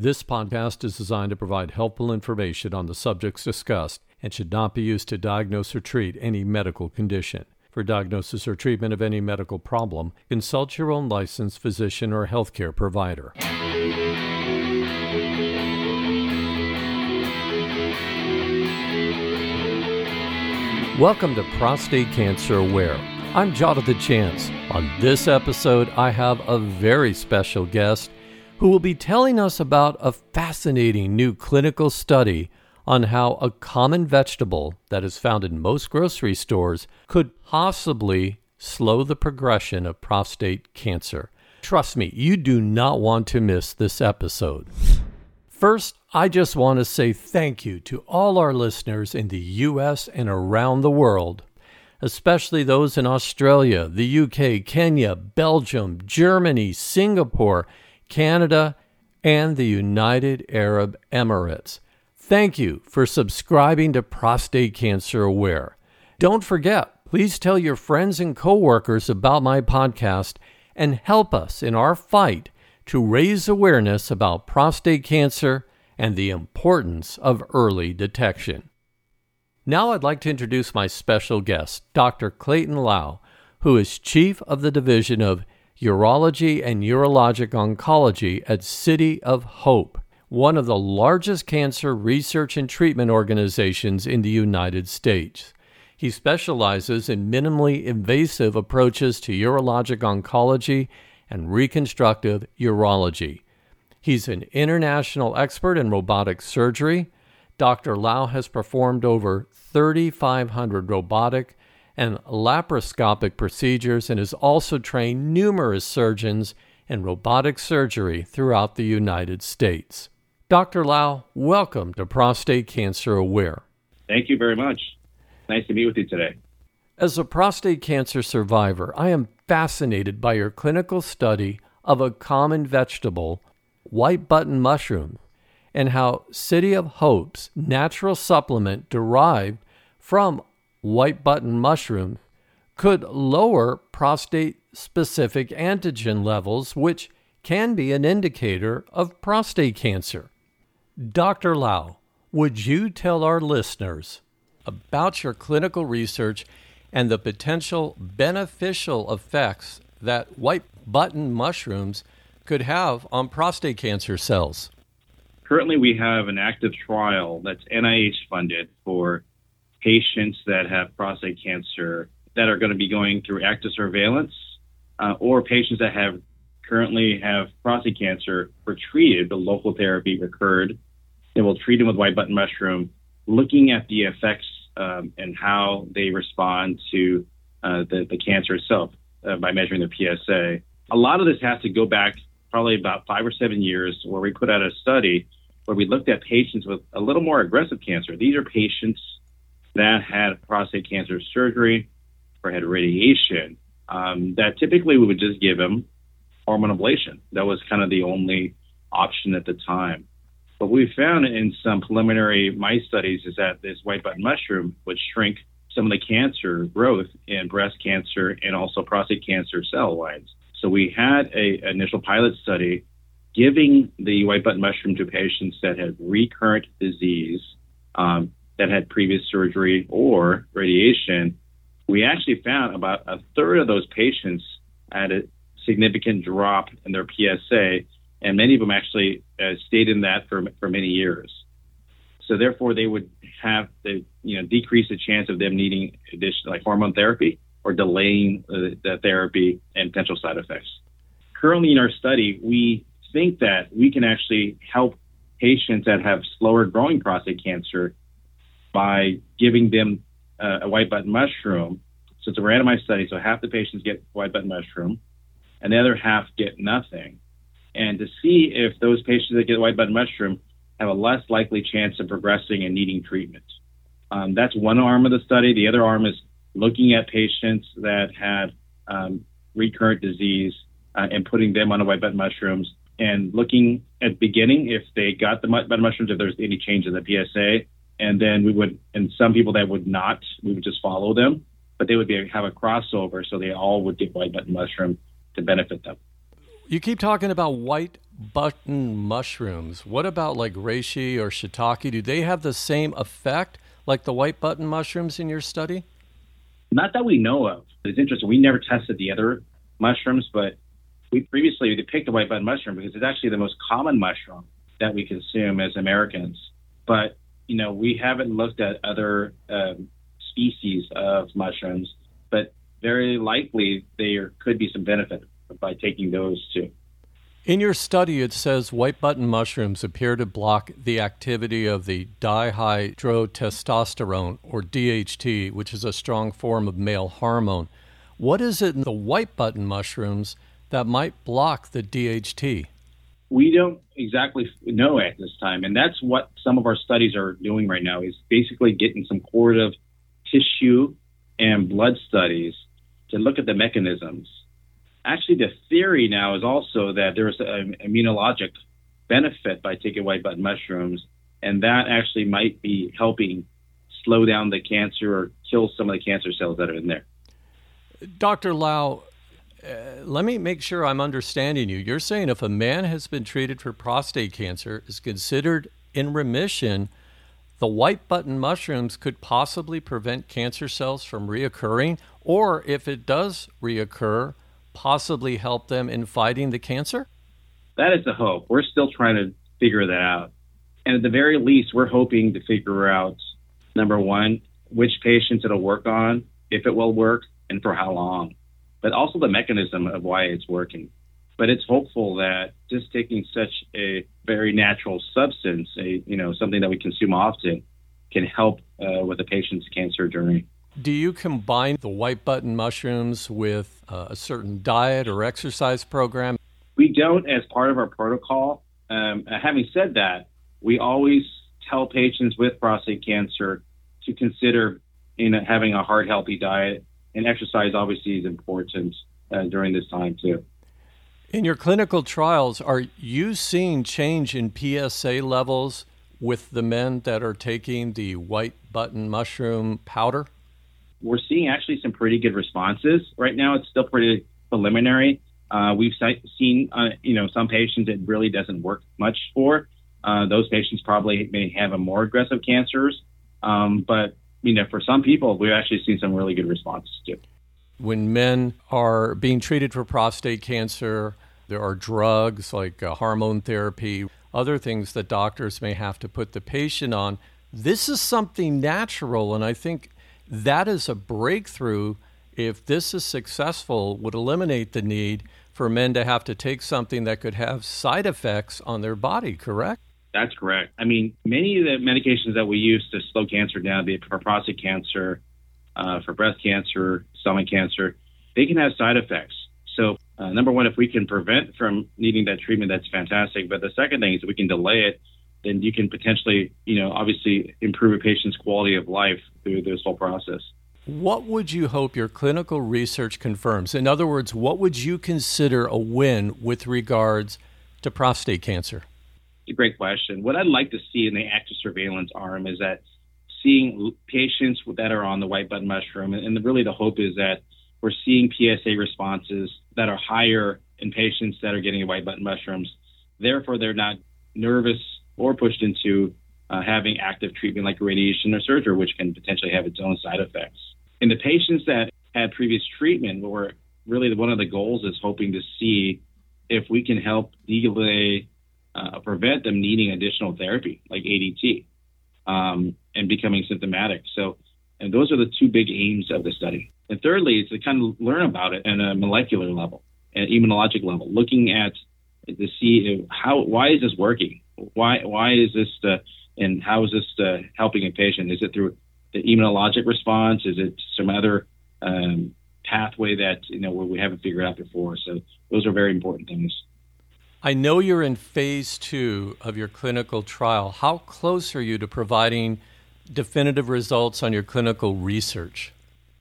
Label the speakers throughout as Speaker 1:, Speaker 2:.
Speaker 1: This podcast is designed to provide helpful information on the subjects discussed and should not be used to diagnose or treat any medical condition. For diagnosis or treatment of any medical problem, consult your own licensed physician or healthcare provider. Welcome to Prostate Cancer Aware. I'm Jonathan Chance. On this episode, I have a very special guest who will be telling us about a fascinating new clinical study on how a common vegetable that is found in most grocery stores could possibly slow the progression of prostate cancer. Trust me, you do not want to miss this episode. First, I just want to say thank you to all our listeners in the US and around the world, especially those in Australia, the UK, Kenya, Belgium, Germany, Singapore, Canada, and the United Arab Emirates. Thank you for subscribing to Prostate Cancer Aware. Don't forget, please tell your friends and coworkers about my podcast and help us in our fight to raise awareness about prostate cancer and the importance of early detection. Now I'd like to introduce my special guest, Dr. Clayton Lau, who is Chief of the Division of Urology and Urologic Oncology at City of Hope, one of the largest cancer research and treatment organizations in the United States. He specializes in minimally invasive approaches to urologic oncology and reconstructive urology. He's an international expert in robotic surgery. Dr. Lau has performed over 3,500 robotic and laparoscopic procedures and has also trained numerous surgeons in robotic surgery throughout the United States. Dr. Lau, welcome to Prostate Cancer Aware.
Speaker 2: Thank you very much. Nice to meet with you today.
Speaker 1: As a prostate cancer survivor, I am fascinated by your clinical study of a common vegetable, white button mushroom, and how City of Hope's natural supplement derived from white button mushroom could lower prostate specific antigen levels, which can be an indicator of prostate cancer. Dr. Lau, would you tell our listeners about your clinical research and the potential beneficial effects that white button mushrooms could have on prostate cancer cells?
Speaker 2: Currently, we have an active trial that's NIH funded for patients that have prostate cancer that are going to be going through active surveillance uh, or patients that have currently have prostate cancer were treated, the local therapy recurred. They will treat them with white button mushroom, looking at the effects um, and how they respond to uh, the, the cancer itself uh, by measuring the PSA. A lot of this has to go back probably about five or seven years where we put out a study where we looked at patients with a little more aggressive cancer. These are patients that had prostate cancer surgery or had radiation, um, that typically we would just give them hormone ablation. That was kind of the only option at the time. What we found in some preliminary mice studies is that this white button mushroom would shrink some of the cancer growth in breast cancer and also prostate cancer cell lines. So we had a initial pilot study giving the white button mushroom to patients that had recurrent disease um, that had previous surgery or radiation, we actually found about a third of those patients had a significant drop in their PSA, and many of them actually uh, stayed in that for for many years. So therefore, they would have the you know decrease the chance of them needing additional like hormone therapy or delaying the therapy and potential side effects. Currently, in our study, we think that we can actually help patients that have slower growing prostate cancer by giving them uh, a white button mushroom. So it's a randomized study. So half the patients get white button mushroom, and the other half get nothing. And to see if those patients that get white button mushroom have a less likely chance of progressing and needing treatment. Um, that's one arm of the study. The other arm is looking at patients that had um, recurrent disease uh, and putting them on a white button mushrooms and looking at beginning if they got the white button mushrooms, if there's any change in the PSA, and then we would, and some people that would not, we would just follow them, but they would be have a crossover, so they all would get white button mushroom to benefit them.
Speaker 1: You keep talking about white button mushrooms. What about like reishi or shiitake? Do they have the same effect like the white button mushrooms in your study?
Speaker 2: Not that we know of. It's interesting. We never tested the other mushrooms, but we previously we picked the white button mushroom because it's actually the most common mushroom that we consume as Americans. But you know, we haven't looked at other um, species of mushrooms, but very likely there could be some benefit by taking those too.
Speaker 1: In your study, it says white button mushrooms appear to block the activity of the dihydrotestosterone, or DHT, which is a strong form of male hormone. What is it in the white button mushrooms that might block the DHT?
Speaker 2: We don't exactly know at this time, and that's what some of our studies are doing right now. Is basically getting some correlative tissue and blood studies to look at the mechanisms actually the theory now is also that there's an immunologic benefit by taking white button mushrooms, and that actually might be helping slow down the cancer or kill some of the cancer cells that are in there.
Speaker 1: Dr. Lau, uh, let me make sure I'm understanding you. You're saying if a man has been treated for prostate cancer, is considered in remission, the white button mushrooms could possibly prevent cancer cells from reoccurring, or if it does reoccur, possibly help them in fighting the cancer?
Speaker 2: That is the hope. We're still trying to figure that out. And at the very least, we're hoping to figure out number one, which patients it'll work on, if it will work, and for how long, but also the mechanism of why it's working. But it's hopeful that just taking such a very natural substance, a you know something that we consume often, can help uh, with a patient's cancer journey.
Speaker 1: Do you combine the white button mushrooms with uh, a certain diet or exercise program?
Speaker 2: We don't as part of our protocol. Um, having said that, we always tell patients with prostate cancer to consider you know, having a heart healthy diet, and exercise obviously is important uh, during this time too.
Speaker 1: In your clinical trials, are you seeing change in PSA levels with the men that are taking the white button mushroom powder?
Speaker 2: we're seeing actually some pretty good responses. Right now, it's still pretty preliminary. Uh, we've seen, uh, you know, some patients it really doesn't work much for. Uh, those patients probably may have a more aggressive cancers, um, but you know, for some people, we've actually seen some really good responses too.
Speaker 1: When men are being treated for prostate cancer, there are drugs like uh, hormone therapy, other things that doctors may have to put the patient on. This is something natural, and I think that is a breakthrough. If this is successful, would eliminate the need for men to have to take something that could have side effects on their body, correct?
Speaker 2: That's correct. I mean, many of the medications that we use to slow cancer down, be it for prostate cancer, uh, for breast cancer, stomach cancer, they can have side effects. So, uh, number one, if we can prevent from needing that treatment, that's fantastic. But the second thing is we can delay it, then you can potentially, you know, obviously improve a patient's quality of life through this whole process.
Speaker 1: What would you hope your clinical research confirms? In other words, what would you consider a win with regards to prostate cancer?
Speaker 2: It's a great question. What I'd like to see in the active surveillance arm is that seeing patients that are on the white button mushroom, and really the hope is that we're seeing PSA responses that are higher in patients that are getting white button mushrooms. Therefore, they're not nervous or pushed into uh, having active treatment like radiation or surgery, which can potentially have its own side effects. In the patients that had previous treatment, where really one of the goals is hoping to see if we can help delay, uh, prevent them needing additional therapy like ADT um, and becoming symptomatic. So, and those are the two big aims of the study. And thirdly, is to kind of learn about it at a molecular level, an immunologic level, looking at to see how why is this working? Why why is this and how is this uh, helping a patient? Is it through the immunologic response? Is it some other um, pathway that you know we haven't figured out before? So those are very important things.
Speaker 1: I know you're in phase two of your clinical trial. How close are you to providing definitive results on your clinical research?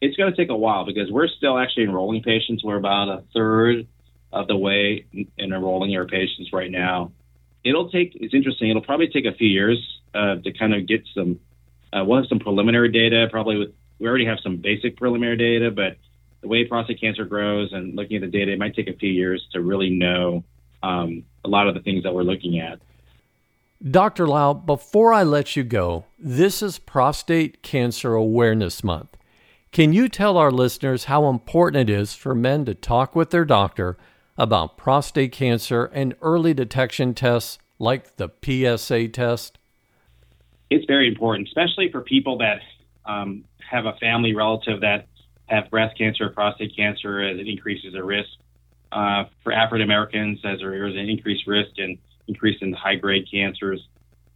Speaker 2: It's going to take a while because we're still actually enrolling patients. We're about a third of the way in enrolling our patients right now it'll take. It's interesting. It'll probably take a few years uh, to kind of get some. Uh, we'll have some preliminary data. Probably with we already have some basic preliminary data, but the way prostate cancer grows and looking at the data, it might take a few years to really know um, a lot of the things that we're looking at.
Speaker 1: Dr. Lau, before I let you go, this is Prostate Cancer Awareness Month. Can you tell our listeners how important it is for men to talk with their doctor about prostate cancer and early detection tests like the PSA test?
Speaker 2: It's very important, especially for people that um, have a family relative that have breast cancer or prostate cancer as it increases the risk. Uh, for African Americans, as there is an increased risk and increase in high grade cancers.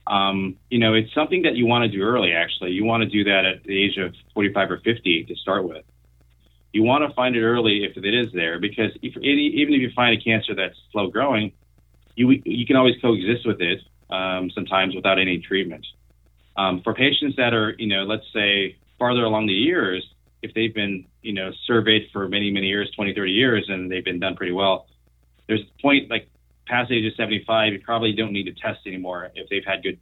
Speaker 2: Um, you know, it's something that you want to do early, actually. You want to do that at the age of 45 or 50 to start with. You want to find it early if it is there, because if, even if you find a cancer that's slow growing, you, you can always coexist with it um, sometimes without any treatment. Um, for patients that are, you know, let's say farther along the years, if they've been, you know, surveyed for many, many years, 20, 30 years, and they've been done pretty well, there's a point like past age of 75, you probably don't need to test anymore if they've had good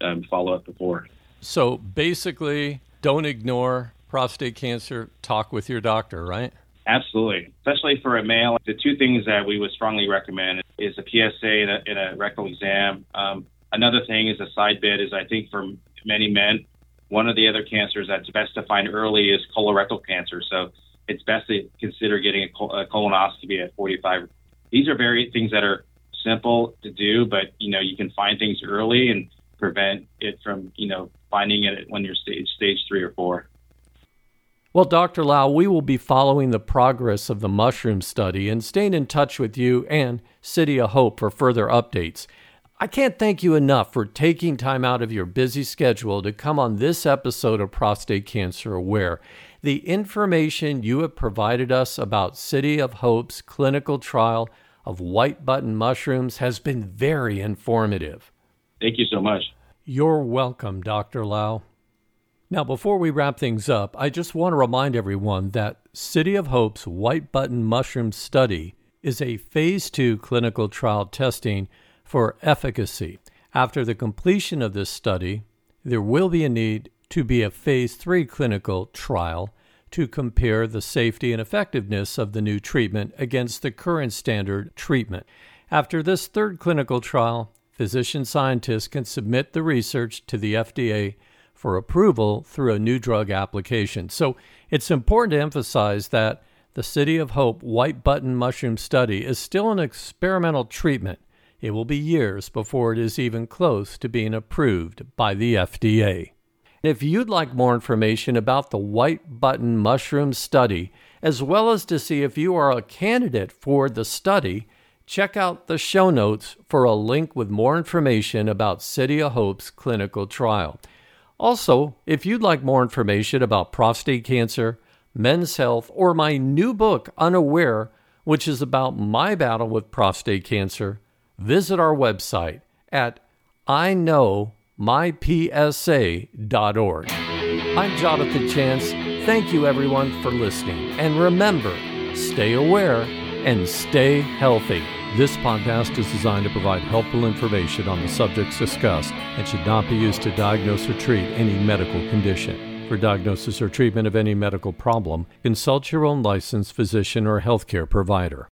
Speaker 2: um, follow up before.
Speaker 1: So basically, don't ignore prostate cancer. Talk with your doctor, right?
Speaker 2: Absolutely, especially for a male. The two things that we would strongly recommend is a PSA and a, and a rectal exam. Um, another thing is a side bit is I think for many men, one of the other cancers that's best to find early is colorectal cancer. So it's best to consider getting a, col- a colonoscopy at 45. These are very things that are simple to do, but you know you can find things early and prevent it from you know finding it when you're stage stage three or four.
Speaker 1: Well, Dr. Lau, we will be following the progress of the mushroom study and staying in touch with you and City of Hope for further updates. I can't thank you enough for taking time out of your busy schedule to come on this episode of Prostate Cancer Aware. The information you have provided us about City of Hope's clinical trial of white button mushrooms has been very informative.
Speaker 2: Thank you so much.
Speaker 1: You're welcome, Dr. Lau. Now, before we wrap things up, I just want to remind everyone that City of Hope's white button mushroom study is a phase two clinical trial testing for efficacy. After the completion of this study, there will be a need to be a phase three clinical trial to compare the safety and effectiveness of the new treatment against the current standard treatment. After this third clinical trial, physician scientists can submit the research to the FDA for approval through a new drug application. So it's important to emphasize that the City of Hope white button mushroom study is still an experimental treatment. It will be years before it is even close to being approved by the FDA. If you'd like more information about the white button mushroom study, as well as to see if you are a candidate for the study, check out the show notes for a link with more information about City of Hope's clinical trial. Also, if you'd like more information about prostate cancer, men's health, or my new book, Unaware, which is about my battle with prostate cancer, visit our website at I know mypsa.org. I'm Jonathan Chance. Thank you, everyone, for listening. And remember, stay aware and stay healthy. This podcast is designed to provide helpful information on the subjects discussed and should not be used to diagnose or treat any medical condition. For diagnosis or treatment of any medical problem, consult your own licensed physician or healthcare provider.